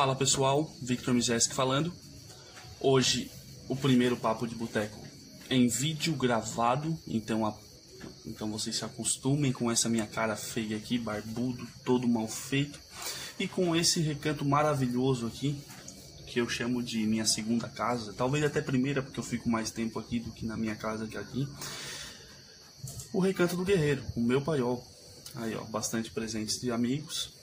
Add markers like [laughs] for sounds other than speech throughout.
Fala pessoal, Victor Mizeski falando. Hoje o primeiro papo de boteco em vídeo gravado, então a, então vocês se acostumem com essa minha cara feia aqui, barbudo, todo mal feito, e com esse recanto maravilhoso aqui, que eu chamo de minha segunda casa, talvez até primeira, porque eu fico mais tempo aqui do que na minha casa que aqui. O Recanto do Guerreiro, o meu paiol. Aí, ó, bastante presentes de amigos.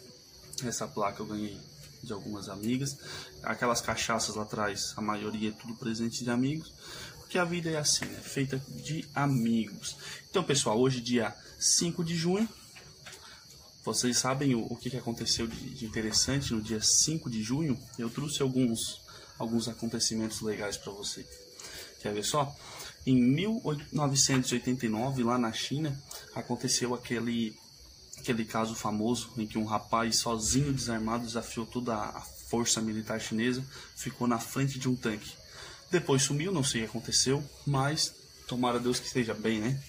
Essa placa eu ganhei de algumas amigas. Aquelas cachaças lá atrás, a maioria é tudo presente de amigos. Porque a vida é assim, né? Feita de amigos. Então, pessoal, hoje, dia 5 de junho, vocês sabem o, o que, que aconteceu de, de, interessante no dia 5 de junho? Eu trouxe alguns, alguns acontecimentos legais para você. Quer ver só? Em 1989, lá na China, aconteceu aquele aquele caso famoso em que um rapaz sozinho desarmado desafiou toda a força militar chinesa, ficou na frente de um tanque. Depois sumiu, não sei o que aconteceu, mas tomara Deus que esteja bem, né?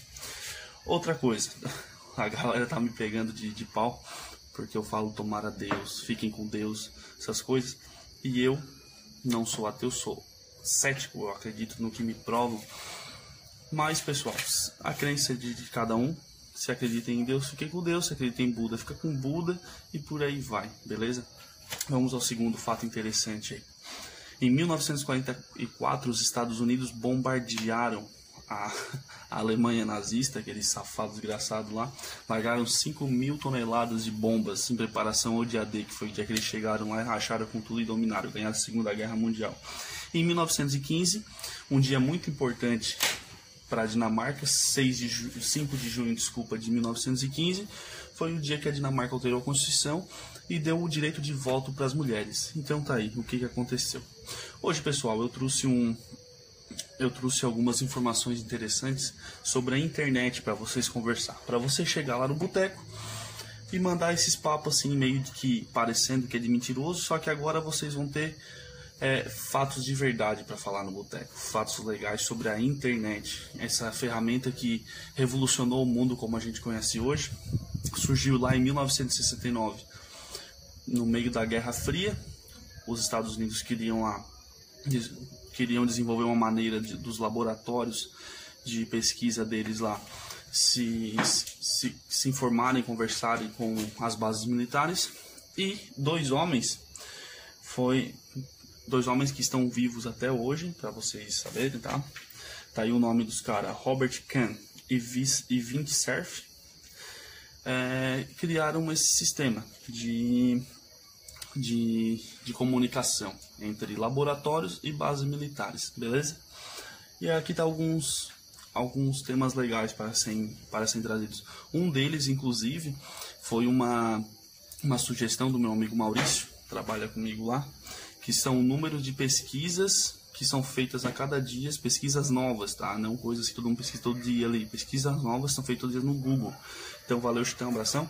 Outra coisa, [laughs] a galera tá me pegando de, de pau porque eu falo tomara Deus, fiquem com Deus, essas coisas, e eu não sou ateu, sou cético, eu acredito no que me provam. Mas, pessoal, a crença de, de cada um, se acredita em Deus, fique com Deus. Se acredita em Buda, fica com Buda e por aí vai, beleza? Vamos ao segundo fato interessante aí. Em 1944, os Estados Unidos bombardearam [laughs] a, Alemanha nazista, aquele safado desgraçado lá, largaram 5 mil toneladas de bombas em preparação ao dia D, que foi o dia que eles chegaram lá e racharam com tudo e dominaram, ganharam a Segunda Guerra Mundial. Em 1915, um dia muito importante para a Dinamarca, 6 de 5 de junho desculpa, de 1915, foi o dia que a Dinamarca alterou a Constituição e deu o direito de voto para as mulheres. Então tá aí, o que, que aconteceu. Hoje, pessoal, eu trouxe um eu trouxe algumas informações interessantes sobre a internet para vocês conversar. Para você chegar lá no boteco e mandar esses papos assim meio que parecendo que é de mentiroso, só que agora vocês vão ter é, fatos de verdade para falar no boteco, fatos legais sobre a internet, essa ferramenta que revolucionou o mundo como a gente conhece hoje, surgiu lá em 1969, no meio da Guerra Fria. Os Estados Unidos queriam lá queriam desenvolver uma maneira de, dos laboratórios de pesquisa deles lá se, se, se informarem, conversarem com as bases militares. E dois homens foi dois homens que estão vivos até hoje, para vocês saberem, tá? Tá aí o nome dos caras, Robert Kahn e, e Vint Cerf, é, criaram esse sistema de, de, de comunicação entre laboratórios e bases militares, beleza? E aqui tá alguns alguns temas legais para serem, para serem trazidos. Um deles, inclusive, foi uma, uma sugestão do meu amigo Maurício, trabalha comigo lá, que são o número de pesquisas que são feitas a cada dia, pesquisas novas, tá? Não coisas que todo mundo pesquisa todo dia ali. Pesquisas novas são feitas todo dia no Google. Então, valeu, Chitão, abração.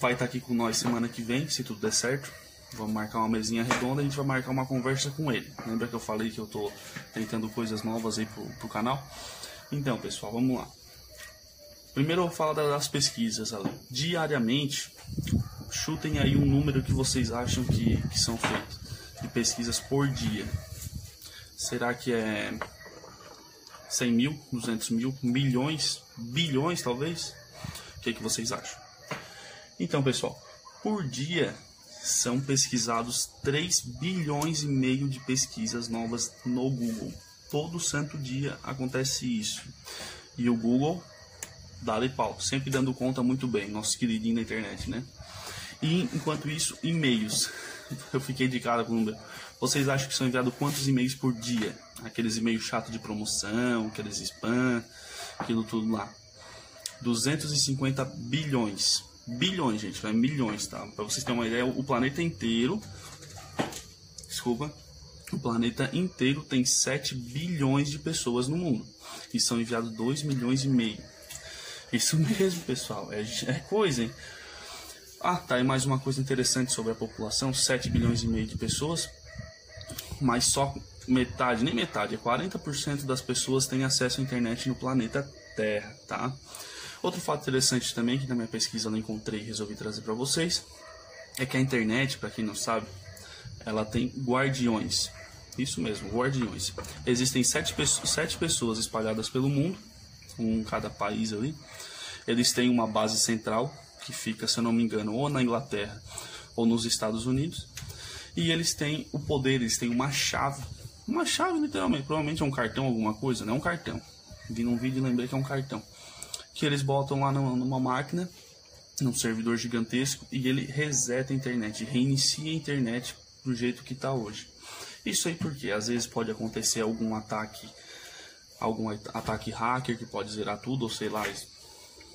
Vai estar aqui com nós semana que vem, se tudo der certo. Vamos marcar uma mesinha redonda, a gente vai marcar uma conversa com ele. Lembra que eu falei que eu tô tentando coisas novas aí pro, pro canal? Então, pessoal, vamos lá. Primeiro eu vou falar das pesquisas ali. Diariamente, chutem aí um número que vocês acham que, que são feitos de pesquisas por dia. Será que é 100 mil, 200 mil, milhões, bilhões talvez? O que, é que vocês acham? Então, pessoal, por dia são pesquisados 3 bilhões e meio de pesquisas novas no Google. Todo santo dia acontece isso. E o Google dá-lhe pau, sempre dando conta muito bem, nosso queridinho da internet, né? E enquanto isso, e-mails. eu fiquei de cara com o número. Vocês acham que são enviados quantos e-mails por dia? Aqueles e-mails chato de promoção, aqueles spam, aquilo tudo lá. 250 bilhões. Bilhões, gente, é milhões, tá? Para vocês terem uma ideia, o planeta inteiro. Desculpa. O planeta inteiro tem 7 bilhões de pessoas no mundo. E são enviados 2 milhões e meio. Isso mesmo, pessoal. É, é coisa, hein? Ah, tá. E mais uma coisa interessante sobre a população: 7 bilhões e meio de pessoas, mas só metade, nem metade, é 40% das pessoas têm acesso à internet no planeta Terra, tá? Outro fato interessante também que na minha pesquisa eu não encontrei e resolvi trazer para vocês é que a internet, para quem não sabe, ela tem guardiões. Isso mesmo, guardiões. Existem sete, sete pessoas espalhadas pelo mundo, um em cada país ali. Eles têm uma base central, que fica, se eu não me engano, ou na Inglaterra ou nos Estados Unidos. E eles têm o poder, eles têm uma chave. Uma chave, literalmente. Provavelmente é um cartão, alguma coisa, não é um cartão. Vi num vídeo e lembrei que é um cartão. Que eles botam lá numa máquina, num servidor gigantesco, e ele reseta a internet, reinicia a internet do jeito que está hoje. Isso aí porque às vezes pode acontecer algum ataque, algum ataque hacker que pode zerar tudo, ou sei lá,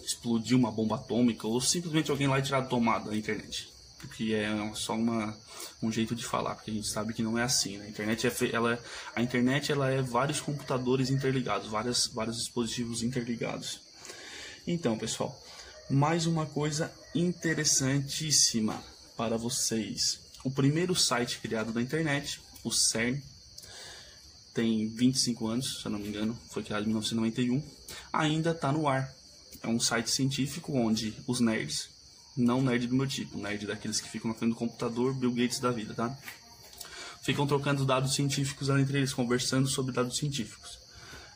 explodir uma bomba atômica, ou simplesmente alguém lá tirar a tomada da internet. Que é só uma, um jeito de falar, porque a gente sabe que não é assim. Né? A internet é, ela, a internet ela é vários computadores interligados, várias, vários dispositivos interligados. Então, pessoal, mais uma coisa interessantíssima para vocês. O primeiro site criado da internet o CERN, tem 25 anos, se eu não me engano, foi criado em 1991, ainda está no ar. É um site científico onde os nerds, não nerd do meu tipo, nerd daqueles que ficam na frente do computador, Bill Gates da vida, tá? Ficam trocando dados científicos entre eles, conversando sobre dados científicos.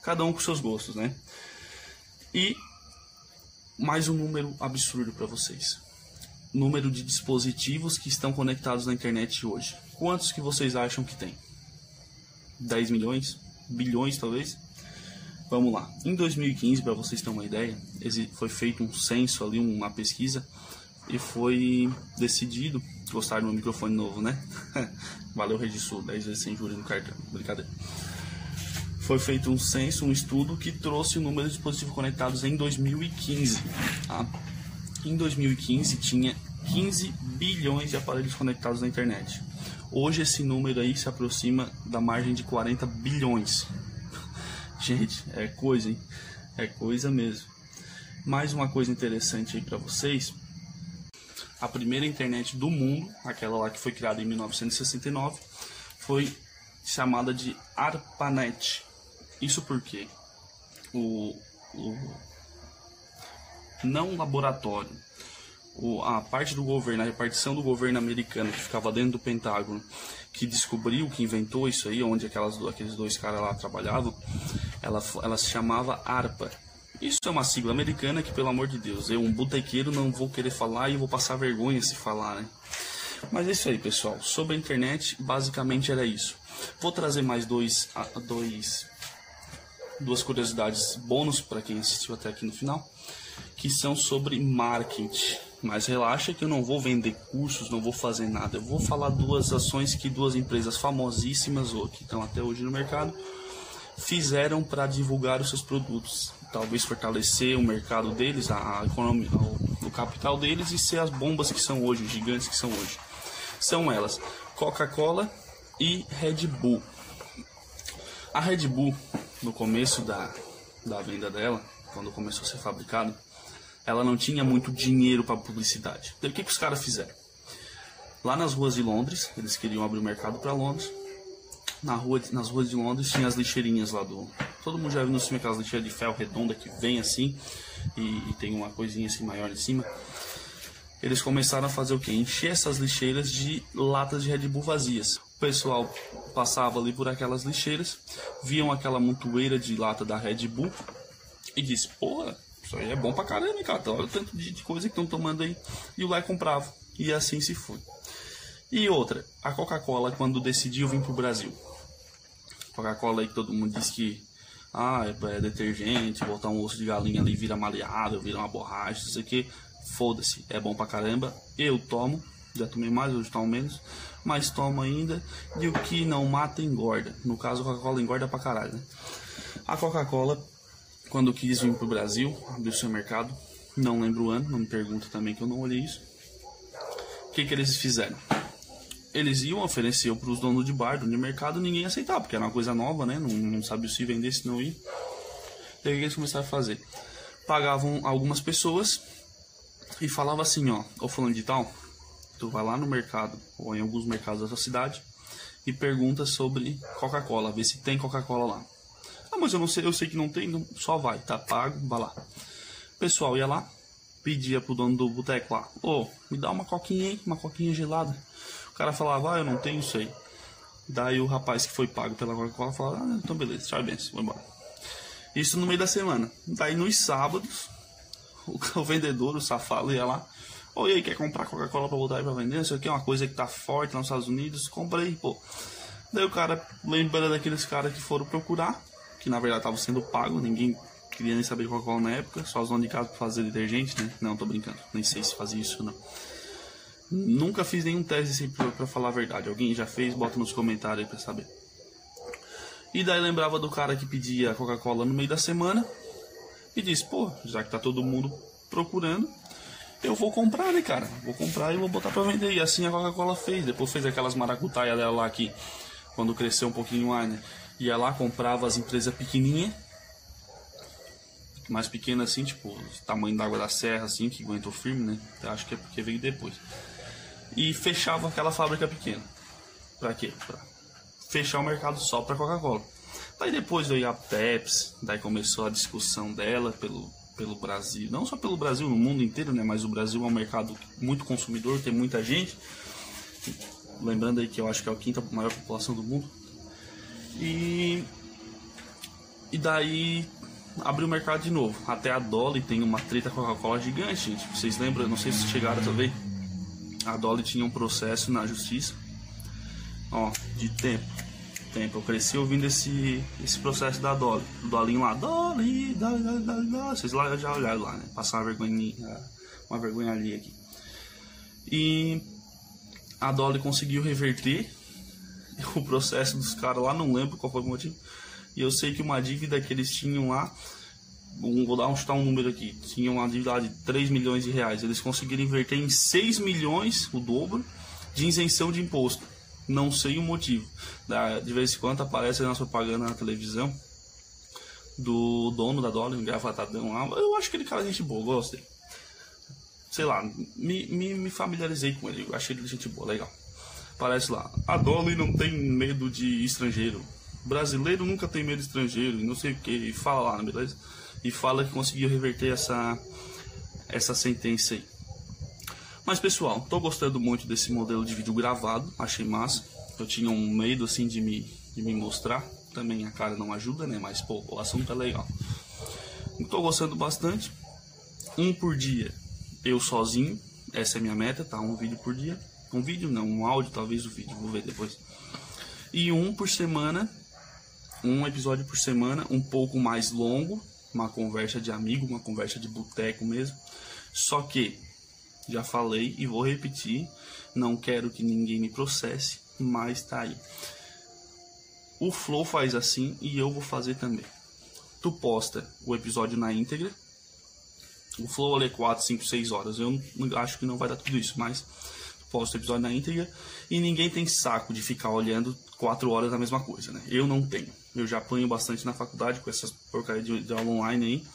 Cada um com seus gostos, né? E mais um número absurdo para vocês. Número de dispositivos que estão conectados na internet hoje. Quantos que vocês acham que tem? 10 milhões? Bilhões, talvez? Vamos lá. Em 2015, para vocês terem uma ideia, foi feito um censo ali, uma pesquisa, e foi decidido. Gostaram do meu microfone novo, né? [laughs] Valeu, Regisul, 10 vezes sem juros no cartão. Brincadeira. Foi feito um censo, um estudo que trouxe o número de dispositivos conectados em 2015. Tá? Em 2015 tinha 15 bilhões de aparelhos conectados na internet. Hoje esse número aí se aproxima da margem de 40 bilhões. Gente, é coisa, hein? É coisa mesmo. Mais uma coisa interessante aí para vocês. A primeira internet do mundo, aquela lá que foi criada em 1969, foi chamada de ARPANET. Isso porque o, o não laboratório o, a parte do governo, a repartição do governo americano que ficava dentro do Pentágono, que descobriu, que inventou isso aí, onde aquelas, aqueles dois caras lá trabalhavam, ela, ela se chamava ARPA. Isso é uma sigla americana que, pelo amor de Deus, eu, um botequeiro, não vou querer falar e vou passar vergonha se falar, né? Mas é isso aí, pessoal. Sobre a internet, basicamente era isso. Vou trazer mais dois, dois duas curiosidades bônus para quem assistiu até aqui no final, que são sobre marketing. Mas relaxa que eu não vou vender cursos, não vou fazer nada. Eu vou falar duas ações que duas empresas famosíssimas ou que estão até hoje no mercado fizeram para divulgar os seus produtos. Talvez fortalecer o mercado deles, a economia, o, capital deles e ser as bombas que são hoje, os gigantes que são hoje. São elas Coca-Cola e Red Bull. A Red Bull, no começo da, da venda dela, quando começou a ser fabricado, ela não tinha muito dinheiro para publicidade. Então o que, que os caras fizeram? Lá nas ruas de Londres, eles queriam abrir o mercado para Londres. Na rua, nas ruas de Londres tinha as lixeirinhas lá do. Todo mundo já viu no filme aquelas lixeiras de ferro redonda que vem assim e, e tem uma coisinha assim maior em cima. Eles começaram a fazer o que? Encher essas lixeiras de latas de Red Bull vazias. O pessoal passava ali por aquelas lixeiras, viam aquela montoeira de lata da Red Bull e disse: Porra, isso aí é bom pra caramba, cara. Olha o tanto de, de coisa que estão tomando aí. E o lá comprava. E assim se foi. E outra, a Coca-Cola, quando decidiu vir pro Brasil. Coca-Cola aí que todo mundo diz que ah, é, é detergente, botar um osso de galinha ali vira maleável, vira uma borracha, isso aqui. Foda-se, é bom pra caramba. Eu tomo, já tomei mais, hoje tomo menos, mas tomo ainda. E o que não mata engorda. No caso, a Coca-Cola engorda pra caralho, né? A Coca-Cola quando quis vir para o Brasil, abrir o seu mercado, não lembro o ano, não me pergunta também que eu não olhei isso. O que, que eles fizeram? Eles iam oferecer para os donos de bar, dono de mercado, ninguém aceitava, porque era uma coisa nova, né? Não, não sabia se vender, se não ir. Daí o que eles começaram a fazer? Pagavam algumas pessoas e falava assim, ó, ou falando de tal, tu vai lá no mercado, ou em alguns mercados da sua cidade, e pergunta sobre Coca-Cola, vê se tem Coca-Cola lá. Ah, mas eu não sei, eu sei que não tem, não, só vai, tá pago, vai lá. O pessoal ia lá, pedia pro dono do boteco lá, ô, oh, me dá uma coquinha aí, uma coquinha gelada. Cara falava, ah, eu não tenho isso aí. Daí o rapaz que foi pago pela Coca-Cola falava, ah, então beleza, tchau, benção, vou embora. Isso no meio da semana. Daí nos sábados, [laughs] o, vendedor, o safado, ia lá, Oi, aí, quer comprar Coca-Cola pra botar aí pra vender? Isso aqui é uma coisa que tá forte nos Estados Unidos, comprei, pô. Daí o cara lembra daqueles caras que foram procurar, que na verdade estavam sendo pago, ninguém queria nem saber Coca-Cola na época, só as donas de casa pra fazer detergente, né? Não, tô brincando, nem sei se fazia isso não. Nunca fiz nenhum teste assim pra falar a verdade. Alguém já fez? Bota nos comentários aí pra saber. E daí lembrava do cara que pedia Coca-Cola no meio da semana e disse: pô, já que tá todo mundo procurando, eu vou comprar, né, cara? Vou comprar e vou botar pra vender. E assim a Coca-Cola fez. Depois fez aquelas maracutaias dela lá que, quando cresceu um pouquinho mais, né? Ia lá, comprava as empresas pequenininhas mais pequena assim, tipo, tamanho da água da serra assim, que aguentou firme, né? Acho que é porque veio depois. E fechava aquela fábrica pequena. Pra quê? Pra fechar o mercado só pra Coca-Cola. Daí depois veio a Pepsi, daí começou a discussão dela pelo, pelo Brasil. Não só pelo Brasil, no mundo inteiro, né? Mas o Brasil é um mercado muito consumidor, tem muita gente. Lembrando aí que eu acho que é a quinta maior população do mundo. E. E daí abriu o mercado de novo. Até a Dolly tem uma treta Coca-Cola gigante, gente. Vocês lembram? Não sei se chegaram ver. A Dolly tinha um processo na justiça. Ó, de tempo. Tempo. Eu cresci ouvindo esse, esse processo da Dolly. O Dolinho lá, Dolly, Dolly, Dolly, Dolly, Dolly. Vocês lá já olharam lá, né? Passar uma vergonha, uma vergonha ali aqui. E a Dolly conseguiu reverter [laughs] o processo dos caras lá, não lembro qual foi o motivo e eu sei que uma dívida que eles tinham lá, vou dar um, chutar um número aqui, tinham uma dívida de 3 milhões de reais. Eles conseguiram inverter em 6 milhões, o dobro, de isenção de imposto. Não sei o motivo. De vez em quando aparece na propaganda na televisão do dono da Dolly, um gravatadão lá. Eu acho que ele cara gente boa, gostei. Sei lá, me, me, me familiarizei com ele, achei ele gente boa, legal. Parece lá, a Dolly não tem medo de estrangeiro brasileiro nunca tem medo estrangeiro, não sei o que, fala lá, beleza? E fala que conseguiu reverter essa, essa sentença aí. Mas pessoal, tô gostando muito desse modelo de vídeo gravado, achei massa. Eu tinha um medo assim de me, de me mostrar, também a cara não ajuda, né? Mas pô, o assunto é legal. Tô gostando bastante. Um por dia, eu sozinho, essa é minha meta, tá? Um vídeo por dia. Um vídeo não, um áudio, talvez o vídeo, vou ver depois. E um por semana um episódio por semana, um pouco mais longo, uma conversa de amigo, uma conversa de boteco mesmo. Só que, já falei e vou repetir, não quero que ninguém me processe, mas tá aí. O Flow faz assim e eu vou fazer também. Tu posta o episódio na íntegra. O Flow é 4, 5, 6 horas. Eu acho que não vai dar tudo isso, mas posto o episódio na íntegra. E ninguém tem saco de ficar olhando 4 horas da mesma coisa, né? Eu não tenho. Eu já apanho bastante na faculdade com essas porcarias de, de aula online aí.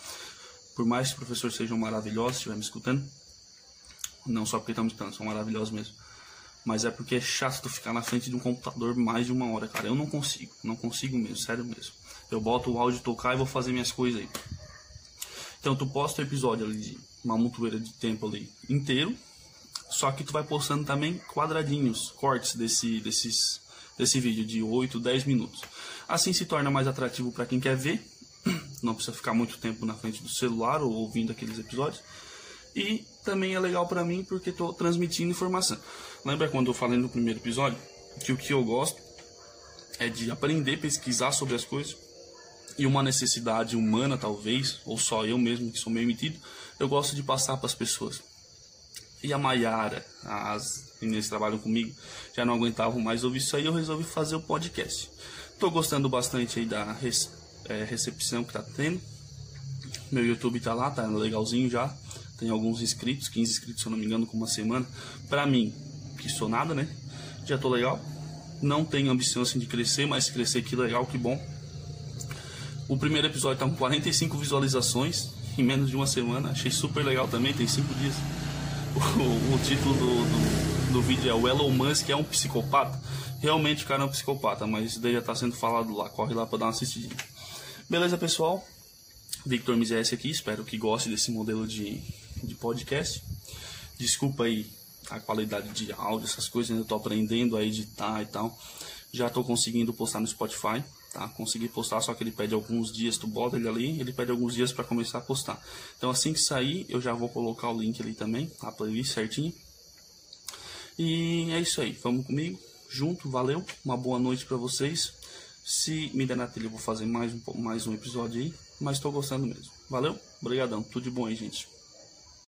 Por mais que os professores sejam maravilhosos, estiver me escutando. Não só porque estão me escutando, são maravilhosos mesmo. Mas é porque é chato ficar na frente de um computador mais de uma hora, cara. Eu não consigo, não consigo mesmo, sério mesmo. Eu boto o áudio tocar e vou fazer minhas coisas aí. Então tu posta o episódio ali de uma montoeira de tempo ali inteiro. Só que tu vai postando também quadradinhos, cortes desse, desses, desse vídeo de 8, 10 minutos. Assim se torna mais atrativo para quem quer ver, [clears throat] não precisa ficar muito tempo na frente do celular ou ouvindo aqueles episódios. E também é legal para mim porque estou transmitindo informação. Lembra quando eu falei no primeiro episódio que o que eu gosto é de aprender, pesquisar sobre as coisas e uma necessidade humana talvez, ou só eu mesmo que sou meio metido, eu gosto de passar para as pessoas. E a Maiara, as meninas que trabalham comigo, já não aguentavam mais ouvir isso aí, eu resolvi fazer o podcast. Tô gostando bastante aí da é, recepção que tá tendo. Meu YouTube tá lá, tá legalzinho já. Tem alguns inscritos, 15 inscritos, se eu não me engano, com uma semana. Pra mim, que sou nada, né? Já tô legal. Não tenho ambição assim de crescer, mas crescer que legal, que bom. O primeiro episódio tá com 45 visualizações em menos de uma semana. Achei super legal também, tem 5 dias. [laughs] O, título do, do, do, vídeo é O Elon Musk é um psicopata realmente o cara é um psicopata, mas isso daí já tá sendo falado lá, corre lá para dar uma assistidinha. Beleza, pessoal? Victor Mizes aqui, espero que goste desse modelo de, de podcast. Desculpa aí a qualidade de áudio, essas coisas, ainda estou aprendendo a editar e tal. Já estou conseguindo postar no Spotify, tá? Consegui postar, só que ele pede alguns dias, tu bota ele ali, ele pede alguns dias para começar a postar. Então assim que sair, eu já vou colocar o link ali também, a playlist certinho. E é isso aí, vamos comigo, junto, valeu, uma boa noite para vocês. Se me der na telha, eu vou fazer mais um, mais um episódio aí, mas estou gostando mesmo. Valeu, obrigadão, tudo de bom aí, gente.